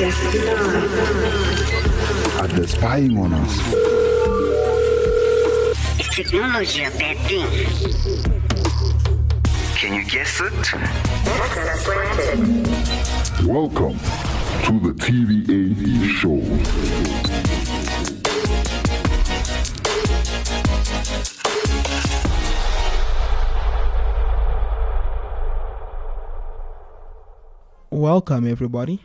Are they spying on us? Is technology a bad thing? Can you guess it? Welcome to the TBA show. Welcome, everybody,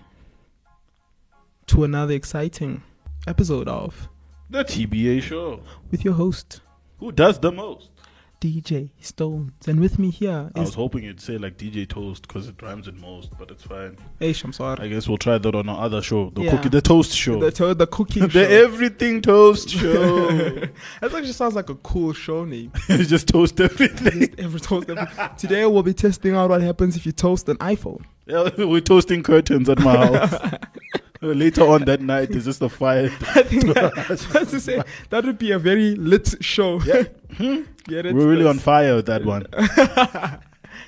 to another exciting episode of The TBA show. with your host, Who does the most? DJ Stones. And with me here I was hoping you'd say like DJ Toast because it rhymes with most, but it's fine. Eish, I'm sorry. I guess we'll try that on our other show, the Yeah. cookie, the Toast show, The, to- the cooking show. the Everything Toast show. that actually sounds like a cool show name. It's just toast everything. Every toast, every- Today we'll be testing out what happens if you toast an iPhone. Yeah, We're toasting curtains at my house. Later on that night, is just a fire. I think that, that's to say, that would be a very lit show. Yeah. Get it? We're really on fire with that one.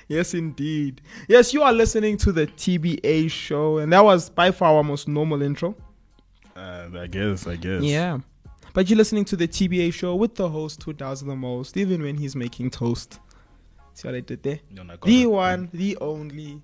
Yes, indeed. Yes, you are listening to the TBA show, and that was by far our most normal intro. Uh, I guess, I guess. Yeah. But you're listening to the TBA show with the host who does the most, even when he's making toast. See what I did there? No, no, The one, the only.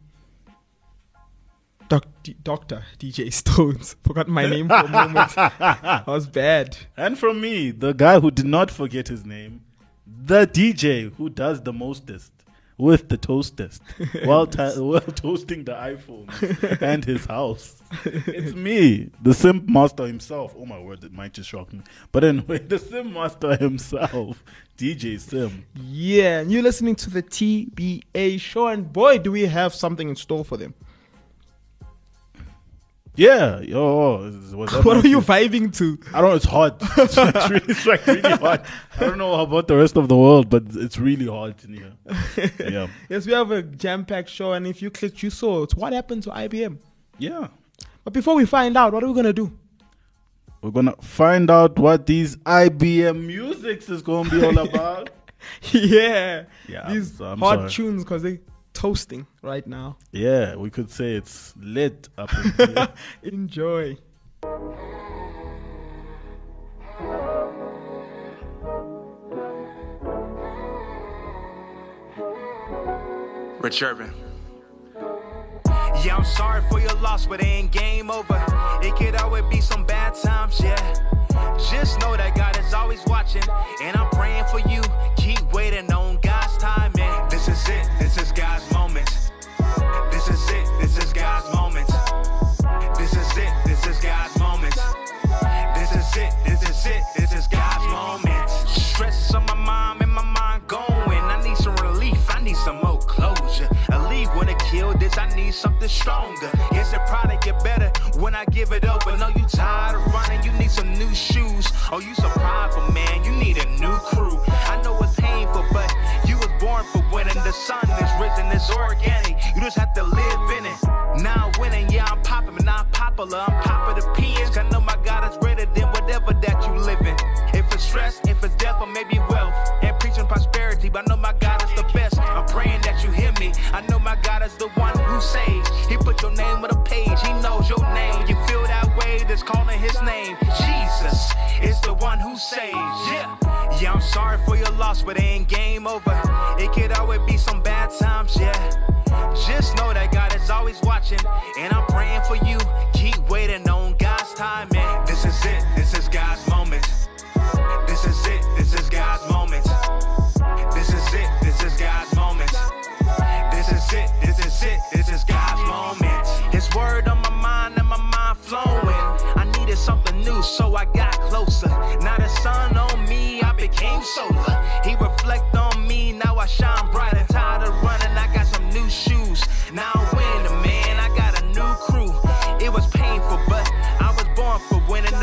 Doc, D- Doctor DJ Stones. Forgot my name for a moment. I was bad. And from me, the guy who did not forget his name, the DJ who does the mostest with the toastest while, ta- while toasting the iPhone and his house. It's me, the Simp Master himself. Oh my word, it might just shock me. But anyway, the Simp Master himself, DJ Sim. Yeah, and you're listening to the TBA show, and boy, do we have something in store for them. Yeah, yo, was What are you vibing to? I don't know. It's hot. It's, like really, it's like really hot. I don't know about the rest of the world, but it's really hot in here. Yeah, Yes, we have a jam-packed show, and if you clicked, you saw it. What happened to IBM? yeah. But before we find out, what are we gonna do? We're gonna find out what these IBM musics is gonna be all about. yeah, Yeah, these so I'm hot sorry. tunes because they toasting right now. yeah, we could say it's lit up in. Enjoy. Rich Urban. Yeah, I'm sorry for your loss, but it ain't game over. It could always be some bad times, yeah. Just know that God is always watching, and I'm praying for you. Keep waiting on God's timing. This is it, this is God's moment. This is it, this is God's moment. Loss, but it ain't game over. It could always be some bad times, yeah. Just know that God is always watching,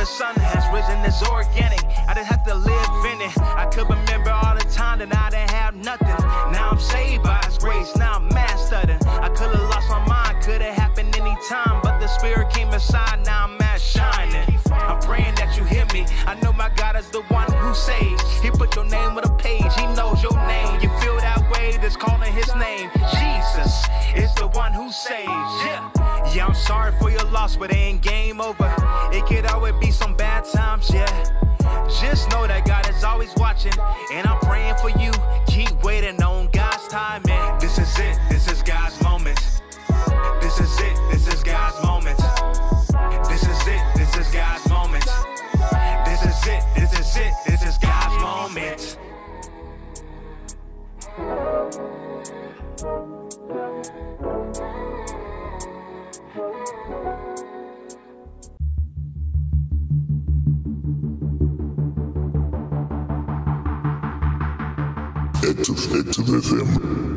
The sun has risen, it's organic. I didn't have to live in it. I could remember all the time that I didn't have nothing. Now I'm saved by His grace. Now I'm mastered. I could have lost my mind, could have happened anytime, but the Spirit came inside. Now I'm mad shining. I'm praying that you hear me. I know my God is the one who saves. He put your name on a page. He knows your name. You feel that way? That's calling His name. Jesus is the one who saves. Yeah. Yeah, I'm sorry for your loss, but it ain't game over. It could always be some bad times, yeah. Just know that God is always watching, and I'm praying for you. Keep waiting on God's timing. This is it, this is God's moment. This is it, this is God's moment. Active, Active FM. Ra-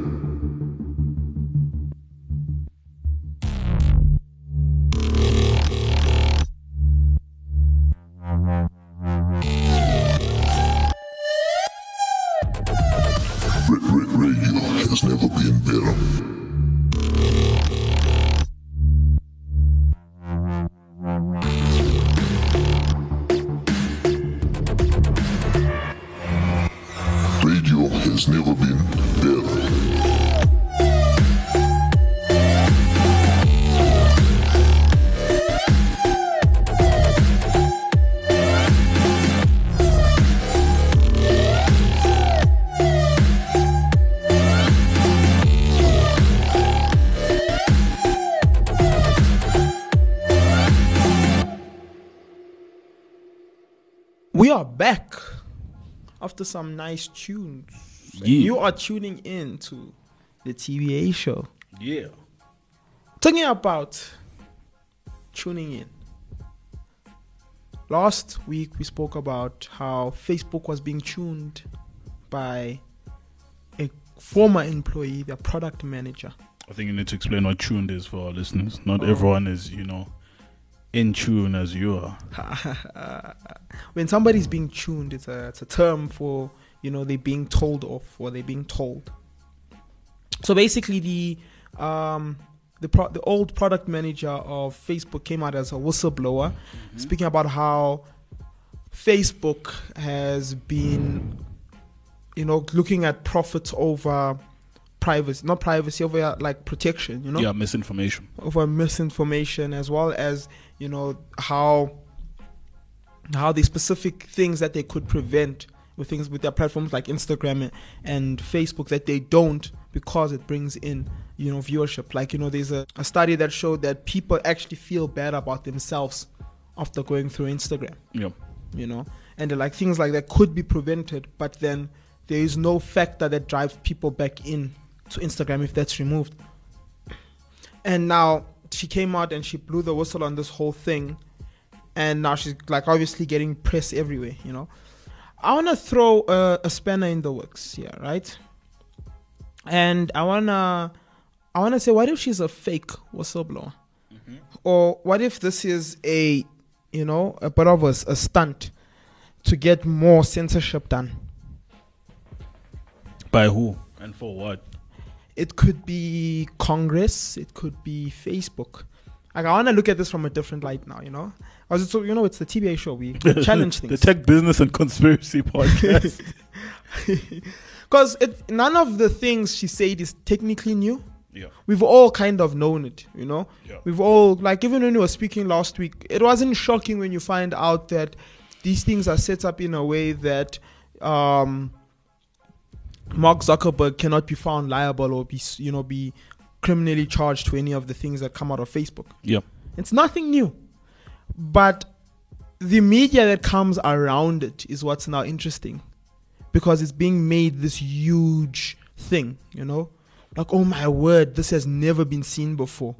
has never been better. We are back after some nice tunes. Yeah. You are tuning in to the TBA show. Yeah. Talking about tuning in. Last week we spoke about how Facebook was being tuned by a former employee, their product manager. I think you need to explain what tuned is for our listeners. Not Oh. everyone is, you know, in tune as you are. when somebody's being tuned, it's a it's a term for you know they're being told off or they're being told. So basically, the um, the pro- the old product manager of Facebook came out as a whistleblower, speaking about how Facebook has been, you know, looking at profits over privacy, not privacy, over like protection. You know, Yeah, misinformation. over misinformation as well as you know how how the specific things that they could prevent with things with their platforms like Instagram and, and Facebook that they don't because it brings in you know viewership. Like you know there's a, a study that showed that people actually feel bad about themselves after going through Instagram. Yeah. you know? And uh, like things like that could be prevented but then there is no factor that drives people back in to instagram if that's removed. And now she came out and she blew the whistle on this whole thing and now she's like obviously getting press everywhere you know i want to throw a, a spanner in the works here right? And i want to i want to say what if she's a fake whistleblower? Mm-hmm. Or what if this is a you know a bit of a, a stunt to get more censorship done? By who? And for what? it could be congress it could be facebook. Like i want to look at this from a different light now you know was so you know it's the tba show we challenge things. the Tech Business and Conspiracy podcast. because none of the things she said is technically new yeah. we've all kind of known it, you know. Yeah. We've all like even when we were speaking last week, it wasn't shocking when you find out that these things are set up in a way that um, Mark Zuckerberg cannot be found liable or be you know be criminally charged to any of the things that come out of Facebook. Yeah. It's nothing new, but the media that comes around it is what's now interesting because it's being made this huge thing, you know? Like, oh my word, this has never been seen before.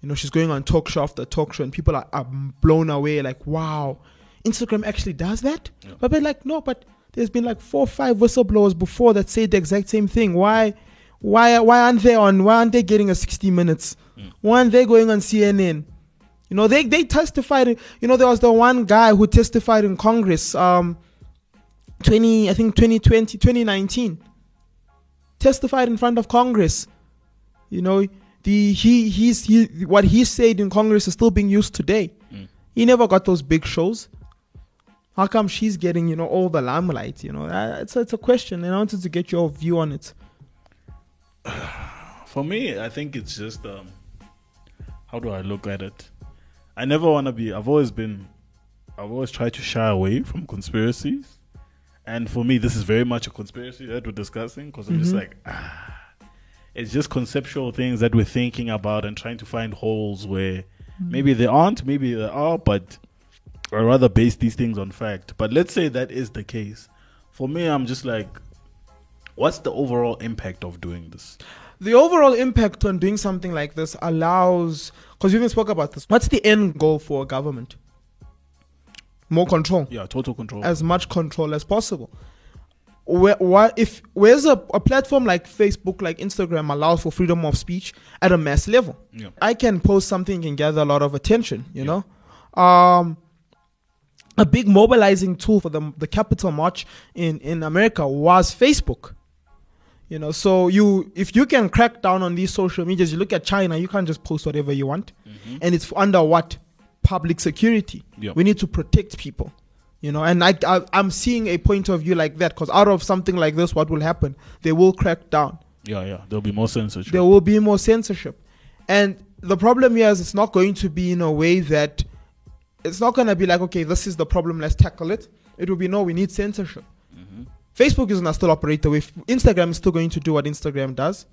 You know, she's going on talk show after talk show, and people are, are blown away, like, wow, Instagram actually does that? But they're like, no, but there's been like four or five whistleblowers before that say the exact same thing. Why? Why, why aren't they on? Why aren't they getting a 60 minutes? Mm. Why aren't they going on CNN? You know, they, they testified. You know, there was the one guy who testified in Congress, um, 20, I think 2020, 2019. Testified in front of Congress. You know, the he he's he what he said in Congress is still being used today. He never got those big shows. How come she's getting, you know, all the limelight? You know, Uh, it's it's a question, and I wanted to get your view on it. For me, I think it's just um, how do I look at it? I never want to be. I've always been. I've always tried to shy away from conspiracies, and for me, this is very much a conspiracy that we're discussing because I'm just like, ah, it's just conceptual things that we're thinking about and trying to find holes where maybe there aren't, maybe there are, but I rather base these things on fact. But let's say that is the case. For me, I'm just like, what's the overall impact of doing this? the overall impact on doing something like this allows because we even spoke about this. What's the end goal for government? More control. Yeah, total control. as much control as possible. Where what if where's a, a platform like facebook like instagram allows for freedom of speech at a mass level? Yeah. i can post something and gather a lot of attention you know? Um a big mobilizing tool for the the Capitol march in in america was facebook you know so you if you can crack down on these social medias you look at china you can't just post whatever you want. Mm-hmm. And it's under what? Public security. Yeah. we need to protect people. You know and I, I i'm seeing a point of view like that because out of something like this what will happen? They will crack down. Yeah, yeah. There'll be more censorship. there will be more censorship. And the problem here is it's not going to be in a way that it's not going to be like okay this is the problem let's tackle it. It will be no we need censorship facebook is to still operate the way instagram is still going to do what instagram does.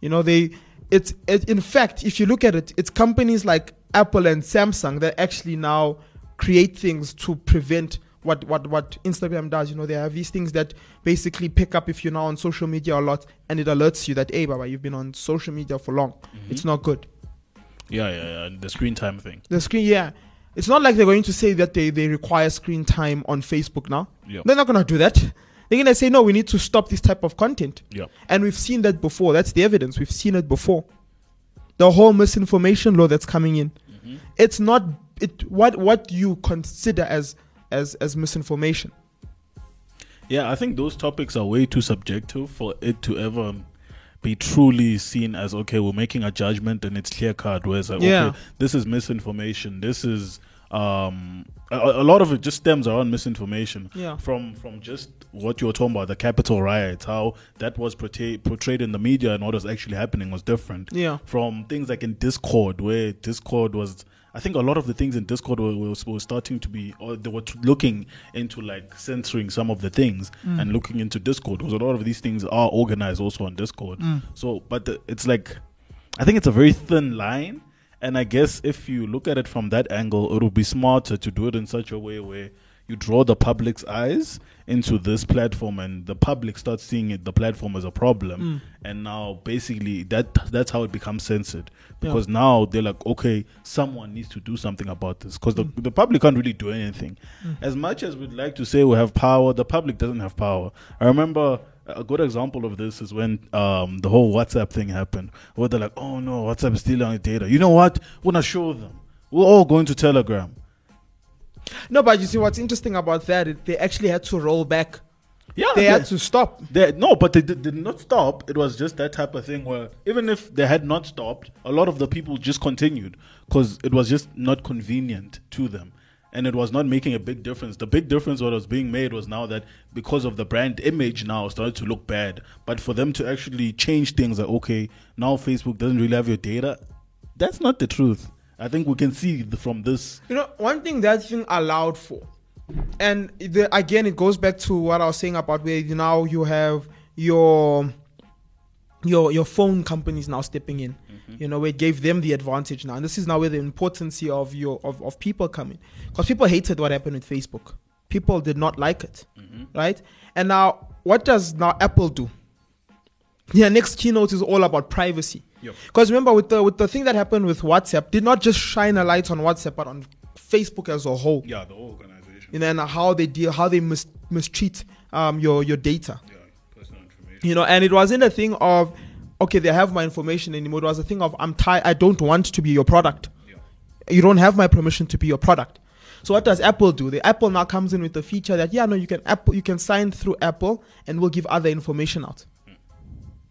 You know they it's it, in fact if you look at it it's companies like apple and samsung that actually now create things to prevent what what what instagram does. You know they have these things that basically pick up if you're now on social media a lot and it alerts you that hey baba you've been on social media for long. Mm-hmm. It's not good. Yeah, yeah, yeah. The screen time thing. the screen yeah. It's not like they're going to say that they, they require screen time on facebook now. Yep. they're not going to do that they're going to say no we need to stop this type of content Yeah. and we've seen that before that's the evidence we've seen it before the whole misinformation law that's coming in mm-hmm. it's not it what what you consider as as as misinformation Yeah, I think those topics are way too subjective for it to ever be truly seen as okay, we're making a judgment and it's clear cut. Whereas like, Yeah. okay, this is misinformation. This is um a, a lot of it just stems around misinformation. Yeah. From from just what you were talking about, the Capitol riots, how that was portrayed portrayed in the media and what was actually happening was different. Yeah. From things like in Discord, where Discord was I think a lot of the things in Discord were, were, were starting to be, or they were t- looking into like censoring some of the things and looking into Discord because a lot of these things are organized also on Discord. So, but the, it's like, I think it's a very thin line. And I guess if you look at it from that angle, it would be smarter to do it in such a way where you draw the public's eyes into this platform and the public starts seeing it the platform as a problem. Mm. And now basically that that's how it becomes censored. Because now they're like okay someone needs to do something about this. Because the, mm. the public can't really do anything. Mm. As much as we'd like to say we have power the public doesn't have power. I remember a good example of this is when um, the whole whatsapp thing happened where they're like oh no whatsapp is stealing our data. You know what? We're gonna show them. We're all going to telegram. No but you see what's interesting about that is they actually had to roll back. Yeah they had to stop. They, no, but they did, did not stop. It was just that type of thing where even if they had not stopped, a lot of the people just continued because it was just not convenient to them. And it was not making a big difference. The big difference what was being made was now that because of the brand image now started to look bad. But for them to actually change things like, okay, now Facebook doesn't really have your data, that's not the truth. I think we can see from this. You know, one thing that thing allowed for, and the, again, it goes back to what I was saying about where now you have your your your phone companies now stepping in. You know, where it gave them the advantage now, and this is now where the importance of your of, of people coming, because people hated what happened with Facebook. People did not like it, right? And now, what does now Apple do? Their next keynote is all about privacy. Yep. Because remember, with the with the thing that happened with WhatsApp, did not just shine a light on WhatsApp, but on Facebook as a whole. Yeah, the whole organization. And how they deal, how they mis- mistreat um, your your data. Yeah, personal information. You know, and it wasn't a thing of, okay, they have my information anymore. It was a thing of, I'm tired. I don't want to be your product. Yeah. You don't have my permission to be your product. So what does Apple do? The Apple now comes in with the feature that yeah, no, you can Apple, you can sign through Apple, and we'll give other information out.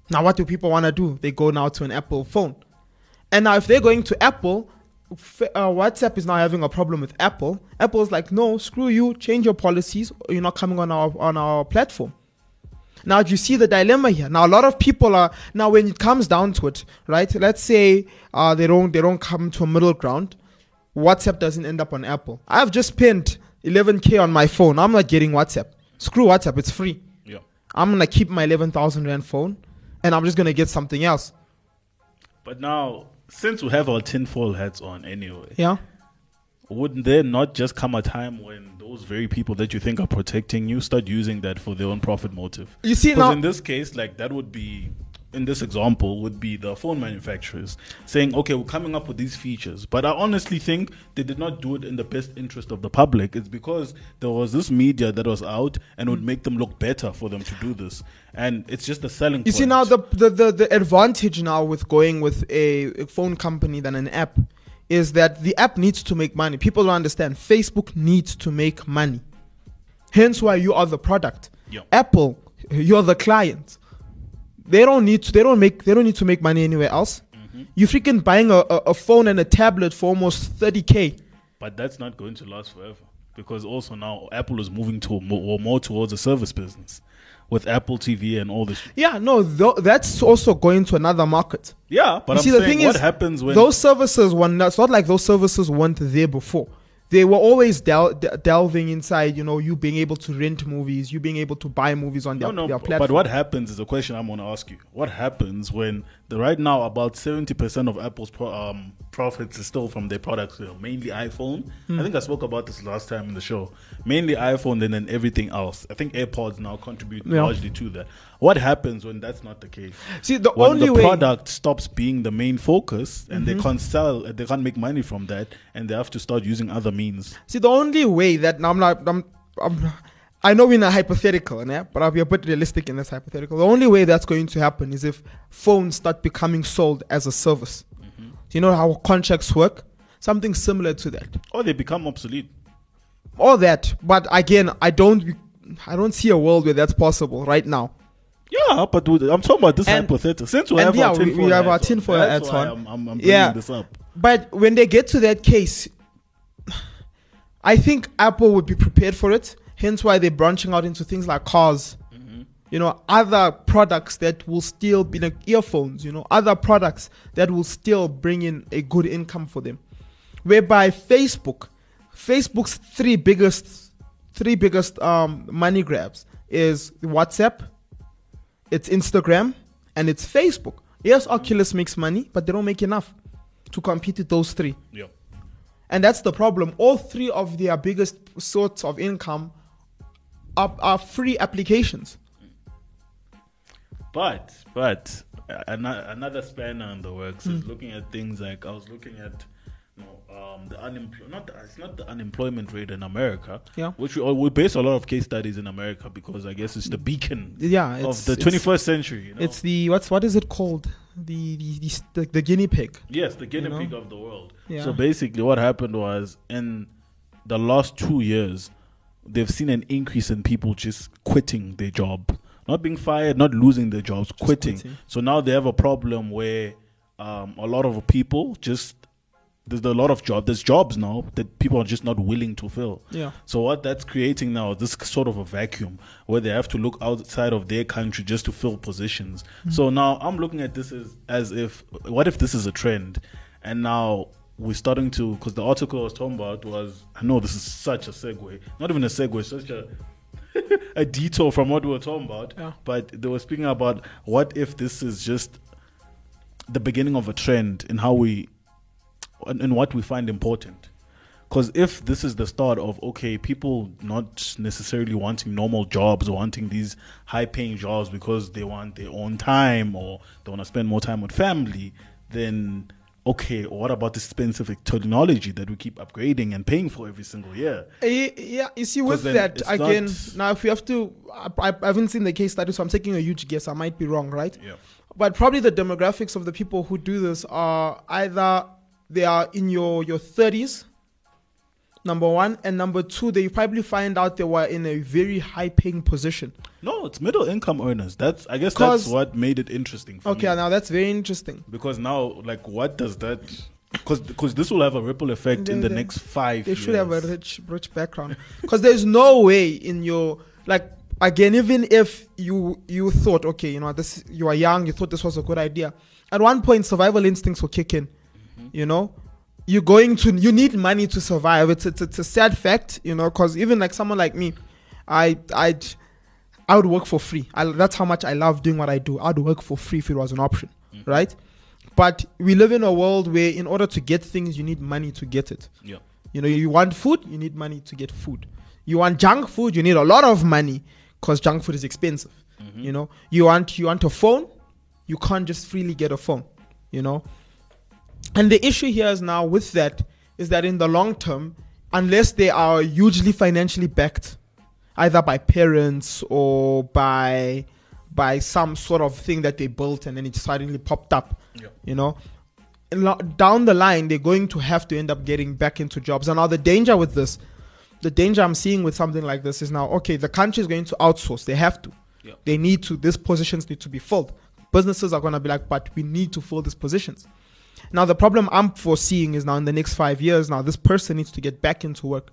Now, what do people want to do? They go now to an Apple phone, and now if they're going to Apple, f- uh, WhatsApp is now having a problem with Apple. Apple's like, no, screw you, change your policies. You're not coming on our on our platform. Now, do you see the dilemma here? Now, a lot of people are now when it comes down to it, right? Let's say uh, they don't they don't come to a middle ground. WhatsApp doesn't end up on Apple. I've just spent 11k on my phone. I'm not getting WhatsApp. Screw WhatsApp. It's free. Yeah. I'm gonna keep my 11,000 rand phone, and I'm just gonna get something else. But now, since we have our tinfoil hats on anyway, Yeah. Wouldn't there not just come a time when those very people that you think are protecting you start using that for their own profit motive? You see now. in this case, like that would be, in this example, would be the phone manufacturers saying, okay, we're coming up with these features. But I honestly think they did not do it in the best interest of the public. It's because there was this media that was out and would make them look better for them to do this. And it's just a selling You see now the, the the the advantage now with going with a, a phone company than an app is that the app needs to make money. People don't understand. Facebook needs to make money. Hence why you are the product. Apple, you're the client. They don't need to. They don't make. They don't need to make money anywhere else. Mm-hmm. You freaking buying a, a, phone and a tablet for almost thirty k. But that's not going to last forever because also now Apple is moving to more, or more towards a service business with Apple TV and all this. Yeah, no, tho- that's also going to another market. Yeah, but you I'm see, saying the thing what is, happens when those services were not, it's not like those services weren't there before. They were always del- delving inside, you know, you being able to rent movies, you being able to buy movies on no, their, no, their platform. but what happens is a question I'm going to ask you. What happens when the right now about 70% of Apple's pro, um, profits is still from their products, you know, mainly iPhone. Hmm. I think I spoke about this last time in the show. Mainly iPhone and then everything else. I think AirPods now contribute Yeah. largely to that. What happens when that's not the case? See, the when only the way. Mm-hmm. product stops being the main focus and they can't sell, they can't make money from that, and they have to start using other means. See, the only way that now I'm not, I'm, I'm, I know we're in a hypothetical, yeah, but I'll be a bit realistic in this hypothetical. The only way that's going to happen is if phones start becoming sold as a service. Mm-hmm. Do you know how contracts work? Something similar to that. Or they become obsolete. All that, but again, I don't, I don't see a world where that's possible right now. Yeah, but with- I'm talking about this And- hypothetical. Since we have yeah, our we- tinfoil we have our on, tinfoil that's hats why on. I'm, I'm, I'm bringing Yeah. this up. But when they get to that case, I think Apple would be prepared for it. Hence why they're branching out into things like cars. You know, other products that will still be like earphones, you know, other products that will still bring in a good income for them. Whereby Facebook, Facebook's three biggest three biggest um, money grabs is WhatsApp, it's Instagram, and it's Facebook. Yes, Oculus makes money, but they don't make enough to compete with those three. Yeah. And that's the problem. All three of their biggest sorts of income are, are free applications. But but uh, ano- another spanner in the works Hmm. is looking at things like I was looking at know, um, the unemployment. Not the, it's not the unemployment rate in America. Yeah. Which we, we base a lot of case studies in America because I guess it's the beacon Yeah, of the 21st century. You know? It's the what's what is it called? The the the, the, the guinea pig. Yes, the guinea know? pig of the world. Yeah. So basically, what happened was in the last two years, they've seen an increase in people just quitting their job, not being fired, not losing their jobs, quitting. quitting. So now they have a problem where um, a lot of people just there's a lot of job. There's jobs now that people are just not willing to fill. Yeah. So what that's creating now is this sort of a vacuum where they have to look outside of their country just to fill positions. Mm-hmm. So now I'm looking at this as as if what if this is a trend, and now we're starting to because the article I was talking about was I know this is such a segue, not even a segue, such a a detour from what we were talking about. Yeah. But they were speaking about what if this is just the beginning of a trend in how we in, in what we find important. Because if this is the start of okay, people not necessarily wanting normal jobs or wanting these high-paying jobs because they want their own time or they want to spend more time with family, then okay, what about this specific technology that we keep upgrading and paying for every single year? Eh, Yeah, you see, with that again, not- now if we have to, I, I haven't seen the case study, so I'm taking a huge guess. I might be wrong, right? Yeah. But probably the demographics of the people who do this are either they are in your your 30s, number one, and number two, they probably find out they were in a very high paying position. No, it's middle income earners. That's I guess that's what made it interesting for Okay, me. now that's very interesting. Because now, like, what does that? Because because this will have a ripple effect in the they- next five. They should have a rich, rich background because there's no way in your like again, even if you you thought, okay, you know, this you are young, you thought this was a good idea. At one point, survival instincts will kick in. Mm-hmm. You know, you're going to you need money to survive. It's it's, it's a sad fact, you know, because even like someone like me, I I'd I would work for free. I, that's how much I love doing what I do. I'd work for free if it was an option, mm. right? But we live in a world where, in order to get things, you need money to get it. Yeah. You know, you want food, you need money to get food. You want junk food, you need a lot of money because junk food is expensive. Mm-hmm. You know, you want you want a phone, you can't just freely get a phone. You know, and the issue here is now with that is that in the long term, unless they are hugely financially backed, either by parents or by by some sort of thing that they built and then it suddenly popped up, Yeah. you know, down the line they're going to have to end up getting back into jobs. And now the danger with this, the danger I'm seeing with something like this is now okay, the country is going to outsource. They have to. Yeah. They need to. These positions need to be filled. Businesses are going to be like, but we need to fill these positions. Now the problem I'm foreseeing is now in the next five years. Now this person needs to get back into work.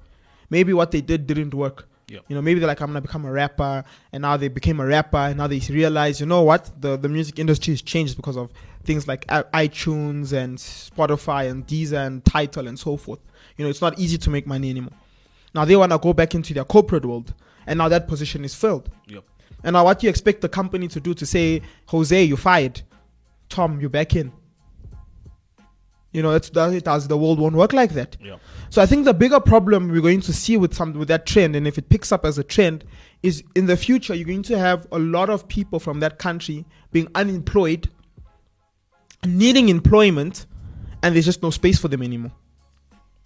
Maybe what they did didn't work. Yeah. You know, maybe they're like, I'm gonna become a rapper, and now they became a rapper, and now they realize, you know what, the the music industry has changed because of things like uh, iTunes and Spotify and Deezer and Tidal and so forth. You know, it's not easy to make money anymore. Now they wanna go back into their corporate world, and now that position is filled. Yep. And now what do you expect the company to do to say, Jose, you fired, Tom, you're back in. You know, it's that it does the world won't work like that. Yeah. So I think the bigger problem we're going to see with some with that trend, and if it picks up as a trend, is in the future you're going to have a lot of people from that country being unemployed, needing employment, and there's just no space for them anymore.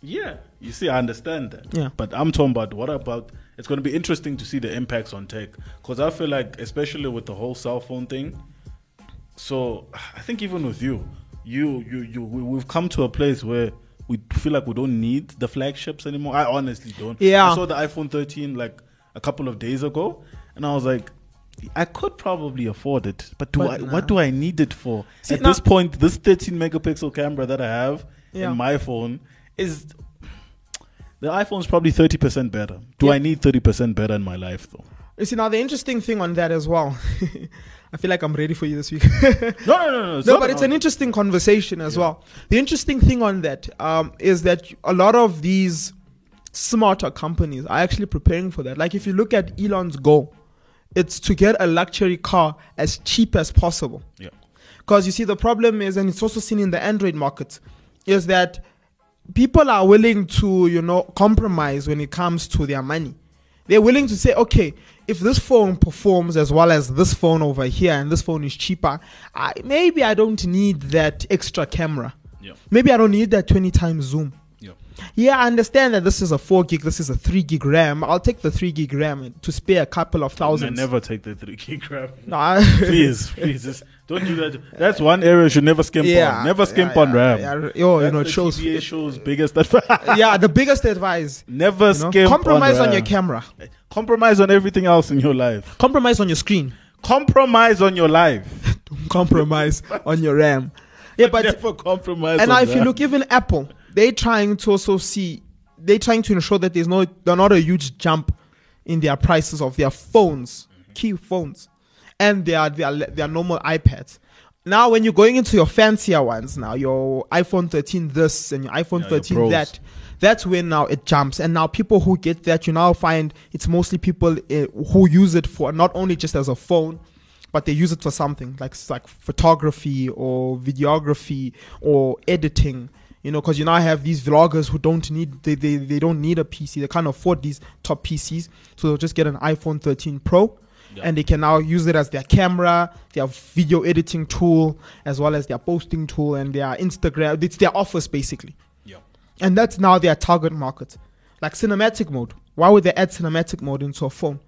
Yeah, you see, I understand that. Yeah. But I'm talking about what about? It's going to be interesting to see the impacts on tech because I feel like, especially with the whole cell phone thing. So I think even with you, you you you we, we've come to a place where we feel like we don't need the flagships anymore. I honestly don't. Yeah. I saw the iPhone 13 like a couple of days ago, and I was like. I could probably afford it, but do But I, nah. what do I need it for? See, At now- this point, this 13 megapixel camera that I have Yeah. in my phone is the iPhone's probably 30% better. Do Yeah. I need 30% better in my life though? You see, now the interesting thing on that as well, I feel like I'm ready for you this week. No, no, no, no. no, but it's an interesting conversation as well. The interesting thing on that um, is that a lot of these smarter companies are actually preparing for that. Like if you look at Elon's goal, it's to get a luxury car as cheap as possible. Yeah. Because you see, the problem is, and it's also seen in the Android market, is that people are willing to, you know, compromise when it comes to their money. They're willing to say, okay, if this phone performs as well as this phone over here and this phone is cheaper, I, maybe I don't need that extra camera. Yeah. Maybe I don't need that 20 times zoom. Yeah. Yeah, I understand that this is a 4 gig, this is a 3 gig RAM. I'll take the 3 gig RAM to spare a couple of I thousands. never take the 3 gig RAM. No, I- please, please, just don't do that. That's one area you should never skimp on. Never skimp yeah, on yeah, RAM. Yeah, yo, you know, it shows. TBA show's biggest advice. yeah, the biggest advice. never You know? skimp Compromise on, on, your camera. Compromise on everything else in your life. Compromise on your screen. Compromise on your life. Don't compromise on your RAM. Yeah, but never compromise. and now if you look, even Apple, they're trying to also see, they're trying to ensure that there's no, they're not a huge jump in their prices of their phones, key phones, and their their their normal iPads. Now, when you're going into your fancier ones, now your iPhone 13 this and your iPhone Yeah, 13 Pros. that, that's when now it jumps. And now people who get that, you now find it's mostly people uh, who use it for not only just as a phone, but they use it for something like like photography or videography or editing. You know, because you now have these vloggers who don't need they, they they don't need a PC. They can't afford these top PCs, so they'll just get an iPhone 13 Pro, Yeah. and they can now use it as their camera, their video editing tool, as well as their posting tool and their Instagram. It's their office basically, Yeah. and that's now their target market. Like cinematic mode. Why would they add cinematic mode into a phone?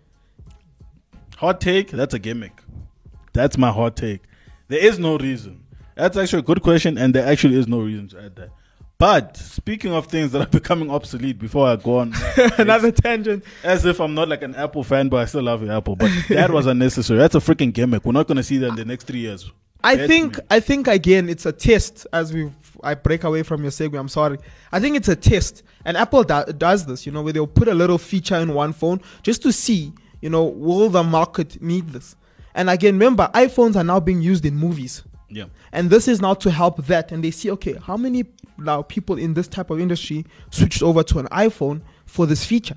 Hot take, that's a gimmick. That's my hot take. There is no reason. That's actually a good question, and there actually is no reason to add that. But speaking of things that are becoming obsolete, before I go on, Another tangent. as if I'm not like an Apple fan, but I still love Apple. But that was unnecessary. That's a freaking gimmick. We're not going to see that in the next three years. I Bet think me. I think again it's a test as we I break away from your segue. I'm sorry. I think it's a test, and Apple do, does this. You know, where they'll put a little feature in one phone just to see. You know, will the market need this? And again, remember, iPhones are now being used in movies. Yeah. And this is now to help that. And they see, okay, how many now people in this type of industry switched over to an iPhone for this feature?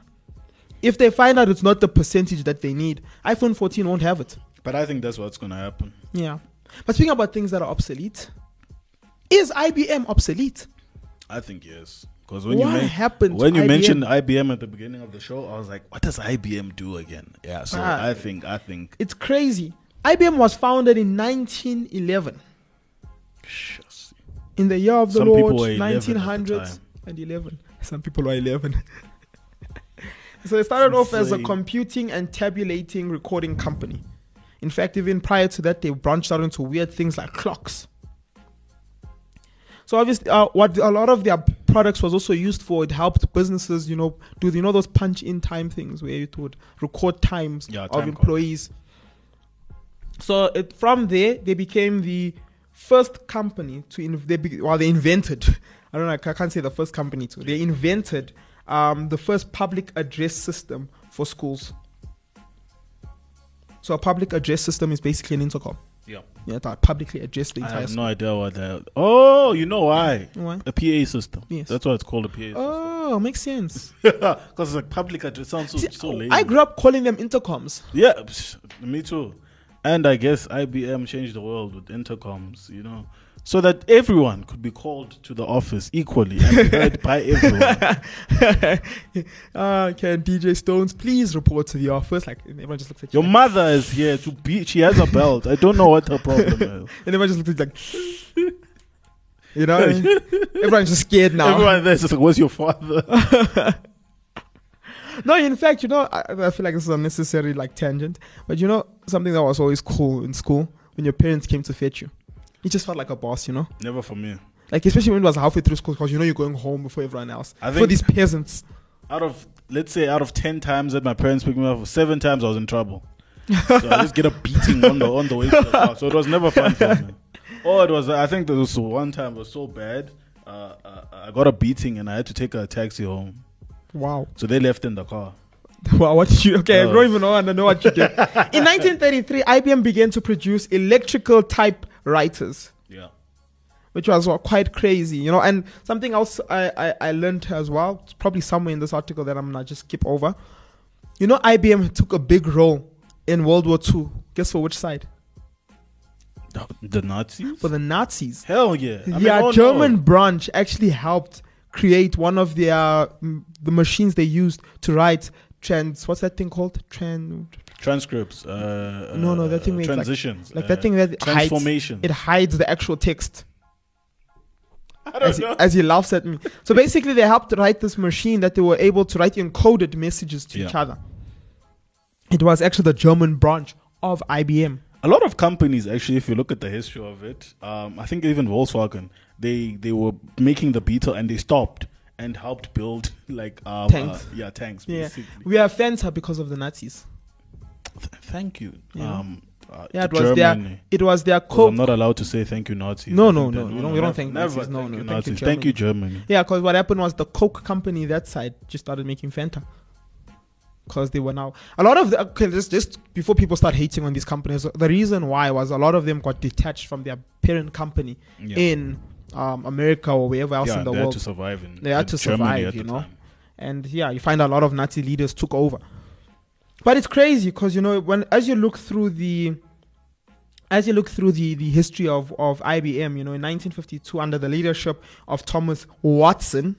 If they find out it's not the percentage that they need, iPhone 14 won't have it. But I think that's what's gonna happen. Yeah. But speaking about things that are obsolete, is IBM obsolete? I think yes. Because when What you men- happened when you IBM? mentioned IBM at the beginning of the show, I was like, what does IBM do again? Yeah. So Ah. I think I think It's crazy. IBM was founded in 1911. Shucks. In the year of the Some Lord, people were 11 at the 1900s time. and 11. Some people are 11. so it started off as a computing and tabulating recording company. In fact, even prior to that, they branched out into weird things like clocks. So obviously, uh, what a lot of their products was also used for, it helped businesses, you know, do you know those punch-in time things where it would record times Yeah, of time cards. employees. So it, from there, they became the first company to in, they be, well they invented. I don't know. I can't say the first company to. They invented um, the first public address system for schools. So a public address system is basically an intercom. Yeah. Yeah, that publicly address the entire. I have school. no idea what that. Oh, you know why? Why? A PA system. Yes. That's why it's called a PA system. Oh, makes sense. Because it's like public address. Sounds so, See, so lame. I grew up calling them intercoms. Yeah, me too. And I guess IBM changed the world with intercoms, you know, so that everyone could be called to the office equally and heard by everyone. uh, can DJ Stones please report to the office? Like everyone just looks at Your you. mother is here to beat. She has a belt. I don't know what her problem is. and everyone just looks at you like, you know, what I mean? everyone's just scared now. Everyone there's just like, "Where's your father?" No, in fact, you know, I, I feel like this is a unnecessary like tangent, but you know, something that was always cool in school when your parents came to fetch you, it just felt like a boss, you know, Never for me. like especially when it was halfway through school because you know you're going home before everyone else. I For these peasants, Out of let's say out of ten times that my parents picked me up, seven times I was in trouble. so I just get a beating on the on the way to the car. So it was never fun for me. Oh, it was. I think there was one time it was so bad. Uh, uh, I got a beating and I had to take a taxi home. Wow, So they left in the car. wow, what did you? Okay, I Oh. don't even know. I don't know what you did. in 1933, IBM began to produce electrical typewriters. Yeah. which was quite crazy, you know. And something else I, I, I learned as well, it's probably somewhere in this article that I'm gonna just skip over. You know, IBM took a big role in World War II. Guess for which side? The, Nazis? For the Nazis. Hell yeah. I mean, yeah, oh. German branch actually helped create one of their mm, the machines they used to write trans. What's that thing called? Tran. transcripts. Uh, No, no, that uh, thing with, like- transitions. Like uh, that thing that hides. transformation. It hides the actual text. I don't as he, know. as he laughs at me. So basically, they helped write this machine that they were able to write encoded messages to each other. It was actually the German branch of IBM. a lot of companies actually if you look at the history of it um, i think even volkswagen they they were making the beetle and they stopped and helped build like um, Tanks. uh, yeah tanks Yeah, we are Fanta because of the Nazis. Th- thank you Yeah. um uh, Yeah, it was their Germany. it was their coke. I'm not allowed to say thank you Nazis. No, no, no, that- you don't- you don't thank never Nazis. No, thank no, you thank you, Nazis. Thank you Germany. Yeah, because what happened was the Coke company that side just started making Fanta. Because they were now a lot of the okay, just just before people start hating on these companies, the reason why was a lot of them got detached from their parent company Yeah. in um, America or wherever else yeah, in the they had world. to survive in They had to Germany survive, you know. time. and yeah, you find a lot of Nazi leaders took over. But it's crazy because you know when as you look through the as you look through the, the history of, of IBM, you know, in 1952, under the leadership of Thomas Watson,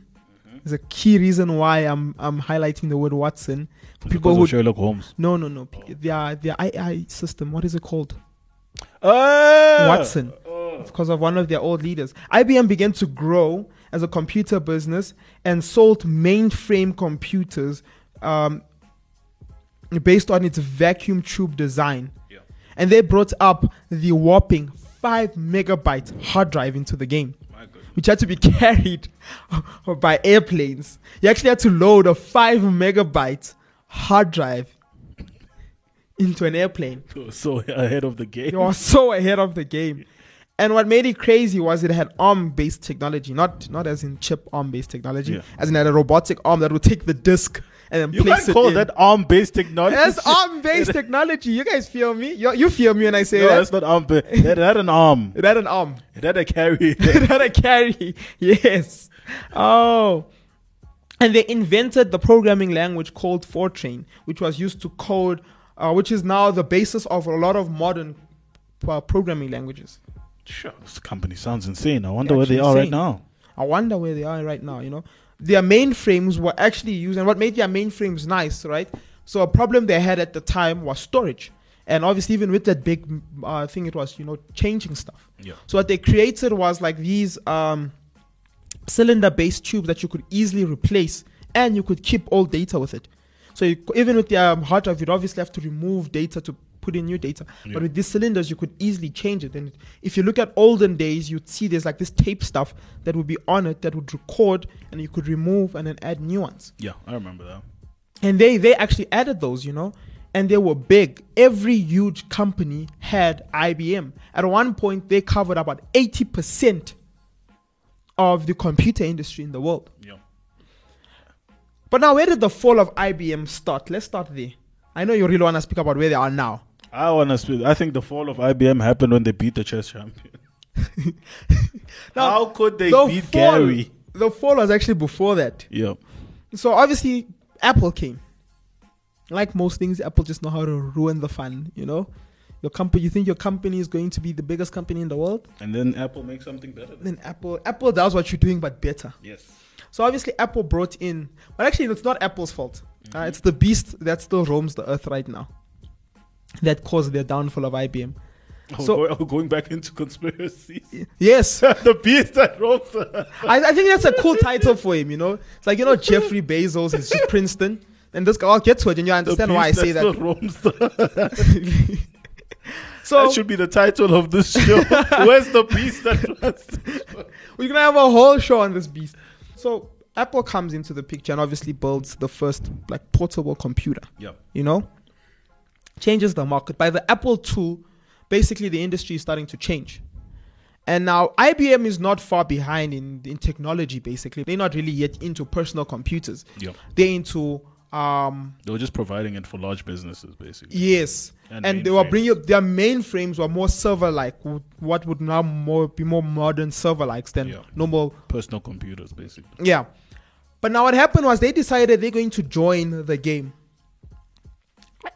is a key reason why I'm I'm highlighting the word Watson. For people who Sherlock Holmes. no no no p- their their AI system, what is it called? Ah! Watson. Because of one of their old leaders. IBM began to grow as a computer business and sold mainframe computers um, based on its vacuum tube design. Yeah. And they brought up the whopping 5 megabyte hard drive into the game, which had to be carried by airplanes. You actually had to load a 5 megabyte hard drive into an airplane. Were so ahead of the game. They were so ahead of the game. And what made it crazy was it had ARM based technology, not not as in chip ARM based technology, Yeah. as in had a robotic arm that would take the disk and then You place can't it call in. that ARM-based technology. That's ARM-based technology. You guys feel me? You, you feel me when I say No, that? that's not ARM. It had, it had an arm. It had an arm. It had a carry. it had a carry. Yes. Oh. And they invented the programming language called Fortran, which was used to code, uh, which is now the basis of a lot of modern uh, programming languages. Sure, this company sounds insane. I wonder where they are right now. I wonder where they are right now, you know. Their mainframes were actually used, and what made their mainframes nice, right? So a problem they had at the time was storage. And obviously, even with that big uh, thing, it was, you know, changing stuff. Yeah. So what they created was like these um, cylinder-based tubes that you could easily replace, and you could keep all data with it. So you, even with the um, hard drive, you'd obviously have to remove data to put in new data. Yeah. But with these cylinders, you could easily change it. And if you look at olden days, you'd see there's like this tape stuff that would be on it that would record, and you could remove and then add new ones. Yeah, I remember that. And they they actually added those, you know, and they were big. Every huge company had IBM. At one point, they covered about eighty percent of the computer industry in the world. Yeah. But now, where did the fall of IBM start? Let's start there. I know you really want to speak about where they are now. I want to speak. I think the fall of IBM happened when they beat the chess champion. Now, How could they the beat fall- Gary? The fall was actually before that. Yeah. So obviously, Apple came. Like most things, Apple just know how to ruin the fun. You know, your company. You think your company is going to be the biggest company in the world? And then Apple makes something better. Than Then Apple, Apple does what you're doing, but better. yes. So obviously, Apple brought in, but actually, it's not Apple's fault. Uh, it's the beast that still roams the earth right now that caused the downfall of IBM. Oh, So- go- oh, going back into conspiracies. Yes, the beast that roams the. I, I think that's a cool title for him. You know, it's like you know Jeffrey Bezos is just Princeton, and this guy. I'll get to it, and you understand why I say that. the So that should be the title of this show. Where's the beast that runs? we're gonna have a whole show on this beast. So Apple comes into the picture and obviously builds the first like portable computer. Yeah. You know, changes the market. By the Apple II, basically the industry is starting to change. And now IBM is not far behind in, in technology. Basically, they're not really yet into personal computers. Yeah. They're into um, They were just providing it for large businesses, basically. Yes. And And, they were bringing their mainframes were more server-like, what would now more be more modern server-likes than Yeah. normal. Personal computers, basically. Yeah. But now what happened was they decided they're going to join the game.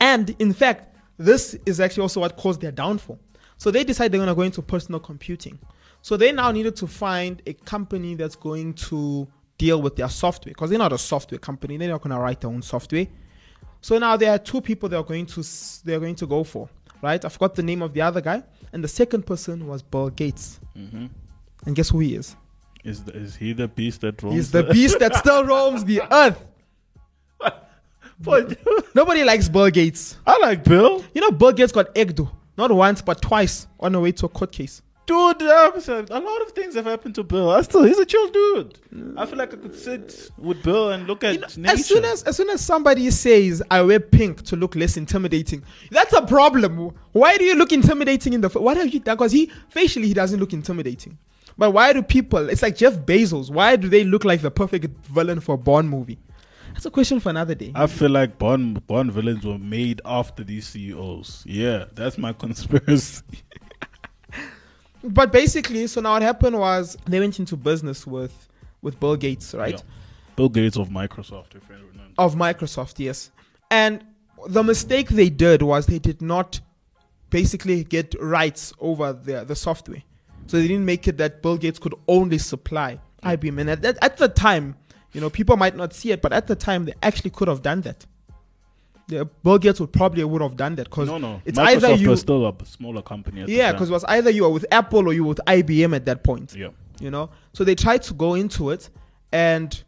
And in fact, this is actually also what caused their downfall. So they decided they're going to go into personal computing. So they now needed to find a company that's going to deal with their software because they're not a software company. They're not going to write their own software. So now there are two people they're going to they're going to go for, right? I forgot the name of the other guy, and the second person was Bill Gates. Mm-hmm. And guess who he is? Is the, is he the beast that roams? He's the beast that still roams the earth. But Nobody likes Bill Gates. I like Bill. You know, Bill Gates got egged, not once but twice on the way to a court case. Dude, um, a lot of things have happened to Bill. I still, he's a chill dude. I feel like I could sit with Bill and look at You know, nature. as soon as as soon as somebody says I wear pink to look less intimidating, that's a problem. Why do you look intimidating in the? What have you? Because he facially he doesn't look intimidating. But why do people? It's like Jeff Bezos. Why do they look like the perfect villain for a Bond movie? That's a question for another day. I feel like Bond Bond villains were made after these CEOs. Yeah, that's my conspiracy. But basically, so now what happened was they went into business with with Bill Gates, right? Yeah. Bill Gates of Microsoft, if anyone. Of Microsoft, yes. And the mistake they did was they did not basically get rights over the the software. So they didn't make it that Bill Gates could only supply IBM. And at, that, at the time, you know, people might not see it, but at the time they actually could have done that. The Bill Gates would probably would have done that because No, no. it's Microsoft either you, was still a smaller company. Yeah, because it was either you were with Apple or you were with IBM at that point yeah, you know so they tried to go into it and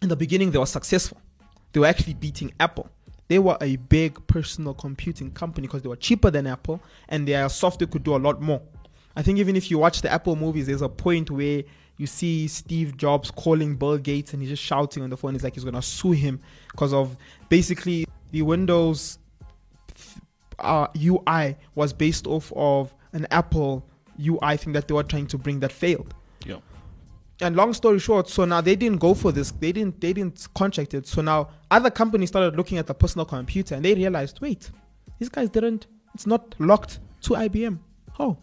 in the beginning they were successful they were actually beating apple they were a big personal computing company because they were cheaper than apple and their software could do a lot more i think even if you watch the apple movies there's a point where you see steve jobs calling bill gates and he's just shouting on the phone he's like he's going to sue him because of basically the windows uh, ui was based off of an apple ui thing that they were trying to bring that failed yeah. and long story short, so now they didn't go for this. They didn't. They didn't contract it. So now other companies started looking at the personal computer, and they realized, wait, these guys didn't. It's not locked to IBM. Oh,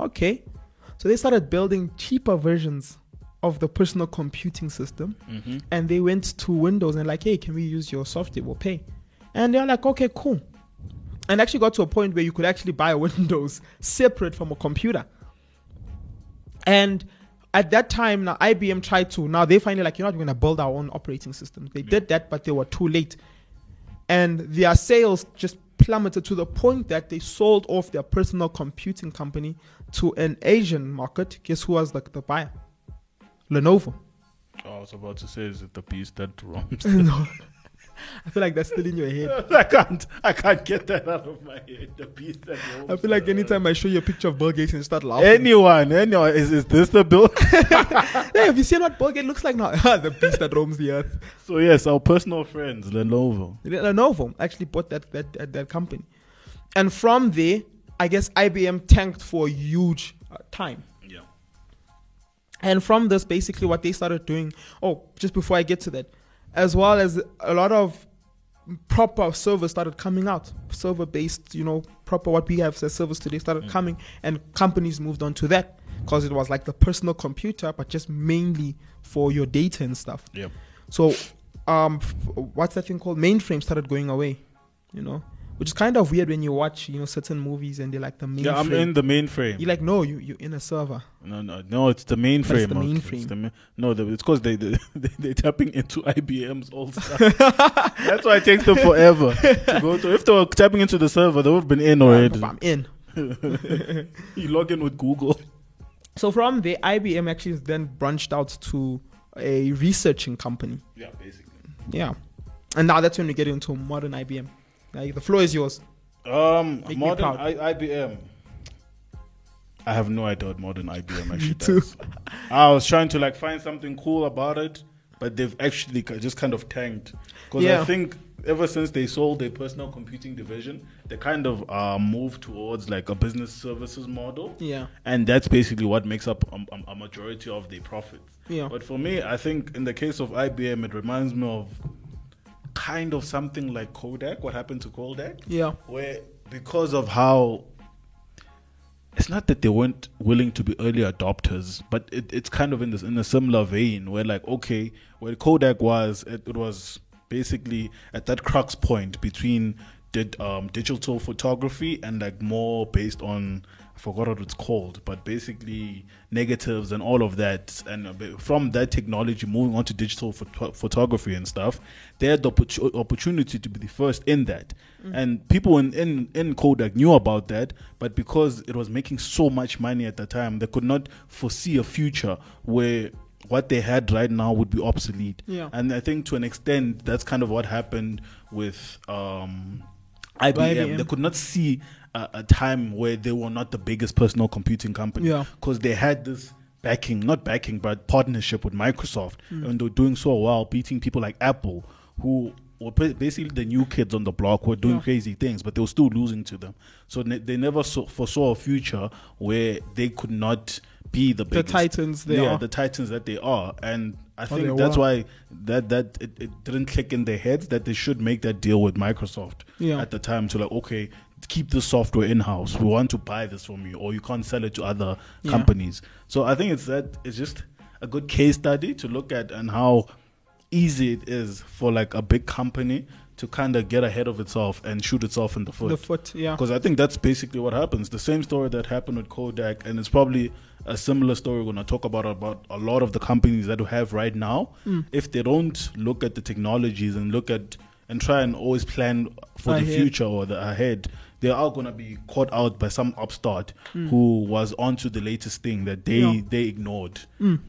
okay. So they started building cheaper versions of the personal computing system, Mm-hmm. and they went to Windows and like, hey, can we use your software? We'll pay. And they're like, okay, cool. And actually got to a point where you could actually buy a Windows separate from a computer. And at that time, now IBM tried to. Now they finally like, you know, what, we're gonna build our own operating system. They did that, but they were too late, and their sales just plummeted to the point that they sold off their personal computing company to an Asian market. Guess who was the, the buyer? Lenovo. Oh, I was about to say, is it the beast that roams? no, I feel like that's still in your head. I can't. I can't get that out of my head. The beast that roams. I feel like anytime I show you a picture of Bill Gates and start laughing. Anyone, anyone, is, is this the bill? hey, have you seen what Bill Gates looks like now? the beast that roams the earth. so yes, our personal friends, Lenovo. Lenovo actually bought that that, that that company, and from there, I guess IBM tanked for a huge uh, time. And from this, basically, what they started doing. Oh, just before I get to that, as well as a lot of proper servers started coming out, server based, you know, proper what we have as servers today started coming, and companies moved on to that because it was like the personal computer, but just mainly for your data and stuff. Yeah. So, um, f- what's that thing called? Mainframe started going away, you know, which is kind of weird when you watch, you know, certain movies and they're like the mainframe. Yeah, I'm in the mainframe. You're like, no, you you're in a server. No, no, no. It's the mainframe. the mainframe. It's the ma- no, the, it's because they, they they they're tapping into IBM's old stuff. That's why it takes them forever to go to. If they were tapping into the server, they would have been in already. I'm in. you log in with Google. So from there, IBM actually then branched out to a researching company. Yeah, basically. Yeah, and now that's when we get into modern IBM. Like the floor is yours. Um, Make modern. I, IBM. I have no idea what modern IBM actually too. does. I was trying to like find something cool about it, but they've actually just kind of tanked. Because Yeah. I think ever since they sold their personal computing division, they kind of uh, moved towards like a business services model. Yeah. And that's basically what makes up a, a- a majority of their profits. Yeah. But for me, I think in the case of IBM, it reminds me of kind of something like Kodak. What happened to Kodak? Yeah. where because of how it's not that they weren't willing to be early adopters, but it, it's kind of in this in a similar vein where like okay, where Kodak was, it, it was basically at that crux point between did um, digital photography and like more based on forgot what it's called, but basically negatives and all of that, and from that technology moving on to digital photo- photography and stuff, they had the opportu- opportunity to be the first in that, and people in, in in Kodak knew about that, but because it was making so much money at the time, they could not foresee a future where what they had right now would be obsolete. Yeah. And I think to an extent, that's kind of what happened with um, IBM. IBM. They could not see a, a time where they were not the biggest personal computing company. Yeah. Because they had this backing, not backing, but partnership with Microsoft. Hmm. And they're doing so well, beating people like Apple, who were basically the new kids on the block were doing Yeah. crazy things, but they were still losing to them. So ne- they never saw, foresaw a future where they could not be the biggest. titans they yeah, are. the titans that they are. And I think that's were. why that that it, it didn't click in their heads that they should make that deal with Microsoft Yeah. at the time to like okay keep this software in house we want to buy this from you or you can't sell it to other Yeah. companies so I think it's that it's just a good case study to look at and how easy it is for like a big company to kind of get ahead of itself and shoot itself in the foot The foot. Yeah. because I think that's basically what happens. The same story that happened with Kodak, and it's probably a similar story we're going to talk about about a lot of the companies that we have right now. Hmm. If they don't look at the technologies and look at and try and always plan for the future or the ahead, they are going to be caught out by some upstart mm. who was onto the latest thing that they. Yeah. they ignored. Mm.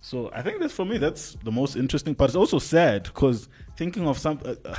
So I think that's for me. That's the most interesting part. It's also sad because thinking of some. Uh, uh,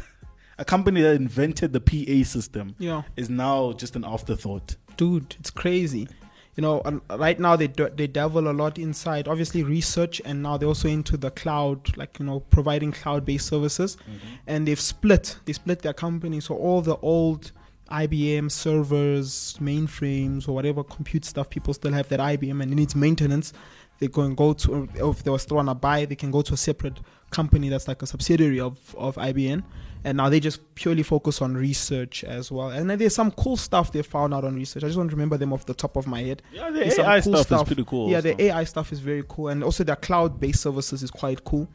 a company that invented the PA system Yeah. is now just an afterthought. dude it's crazy you know uh, right now they do, they dabble a lot inside obviously research and now they're also into the cloud like you know providing cloud based services mm-hmm. and they've split they split their company so all the old IBM servers mainframes or whatever compute stuff people still have that IBM and it needs maintenance they can go to or if they were still on a buy, they can go to a separate company that's like a subsidiary of of IBM. And now they just purely focus on research as well. And then there's some cool stuff they found out on research. I just don't remember them off the top of my head. Yeah, the There's AI cool stuff, is pretty cool. Yeah, also. the AI stuff is very cool, and also their cloud-based services is quite cool.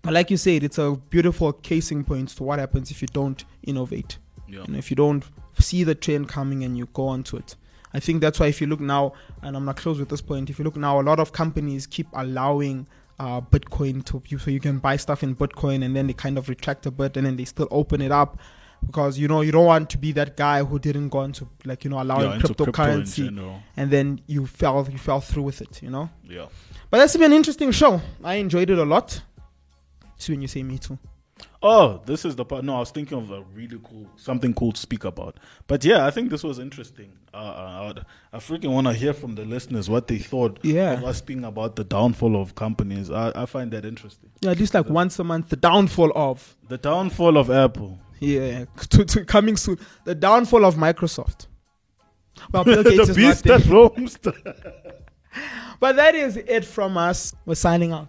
But like you said, it's a beautiful casing point to what happens if you don't innovate. Yeah. And if you don't see the trend coming and you go onto it. I think that's why if you look now, and I'm not close with this point, if you look now, a lot of companies keep allowing uh, Bitcoin to you, so you can buy stuff in Bitcoin and then they kind of retract a bit and then they still open it up because you know you don't want to be that guy who didn't go into like you know allowing yeah, into crypto cryptocurrency and then you fell you fell through with it, you know. Yeah. But that's been an interesting show. I enjoyed it a lot. See when you say me too. Oh, this is the part. No, I was thinking of a really cool, something cool to speak about. But yeah, I think this was interesting. Uh, uh, I freaking want to hear from the listeners what they thought Yeah. of us speaking about the downfall of companies. I, I find that interesting. Yeah, at least like once a month. The downfall of The downfall of Apple. yeah, to, to coming soon. The downfall of Microsoft. Well, Bill Gates the is beast not that roams. But that is it from us. We're signing out.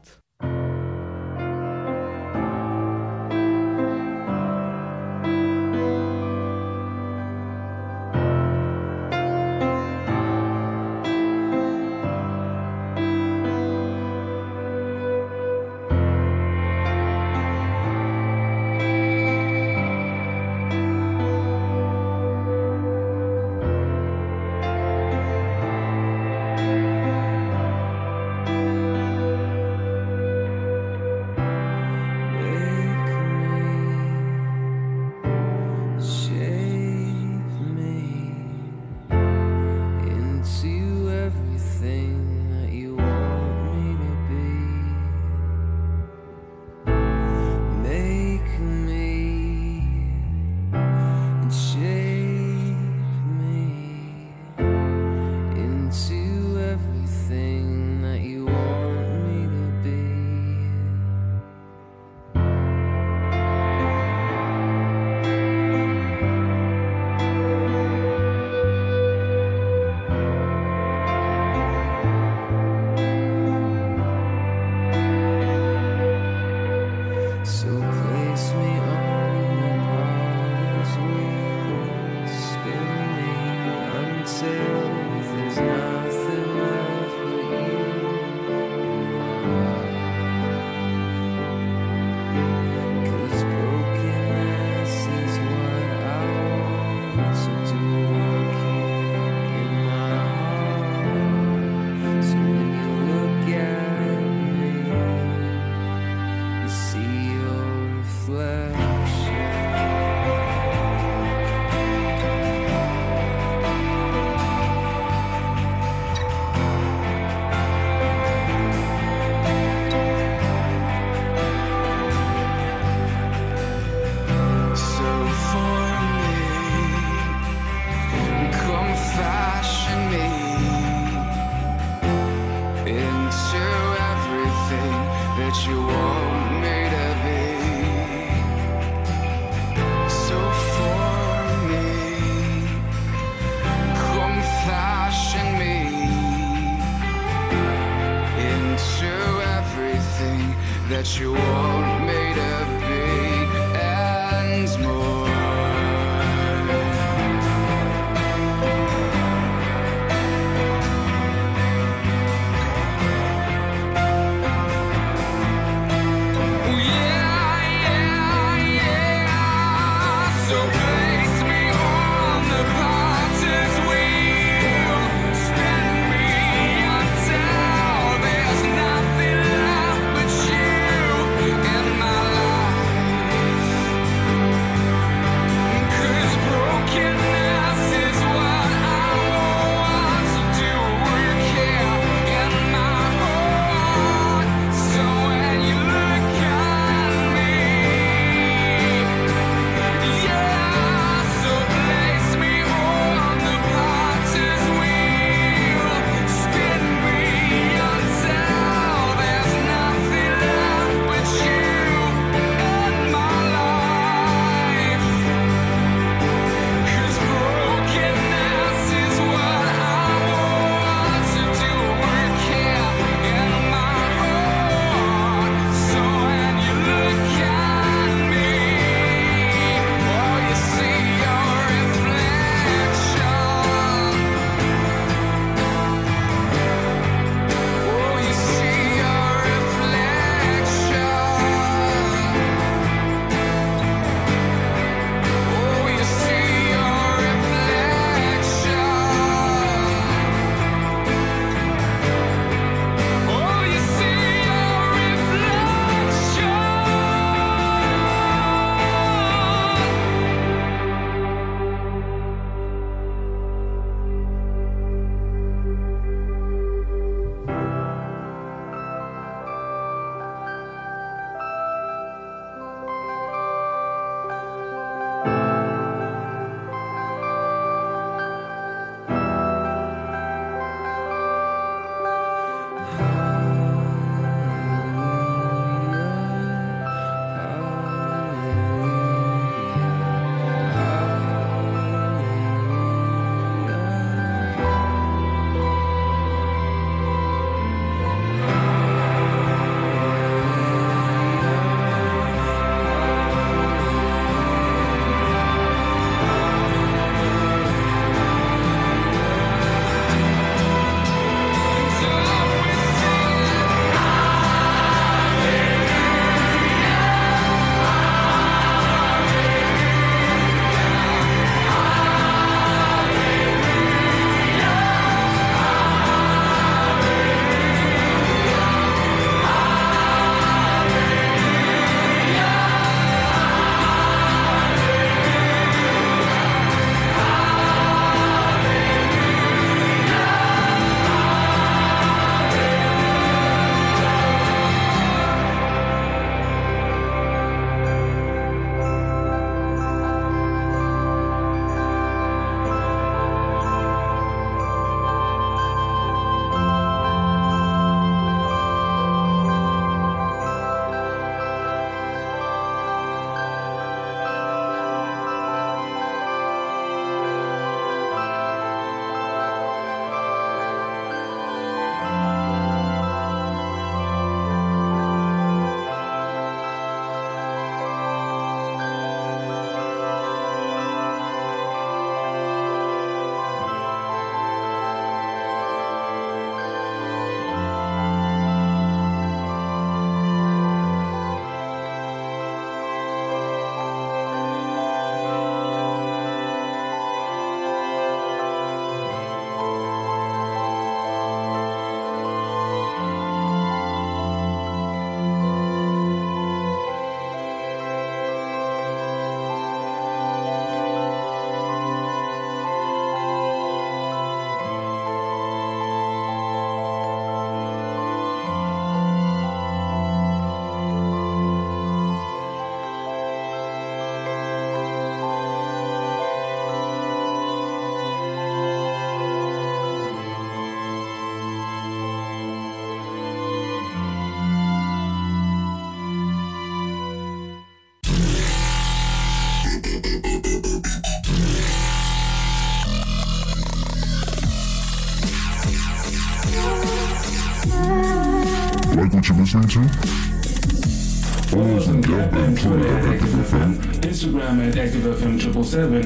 Us and Twitter at Active FM. Instagram at ActiveFM777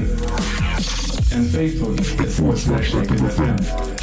and Facebook at forward slash ActiveFM.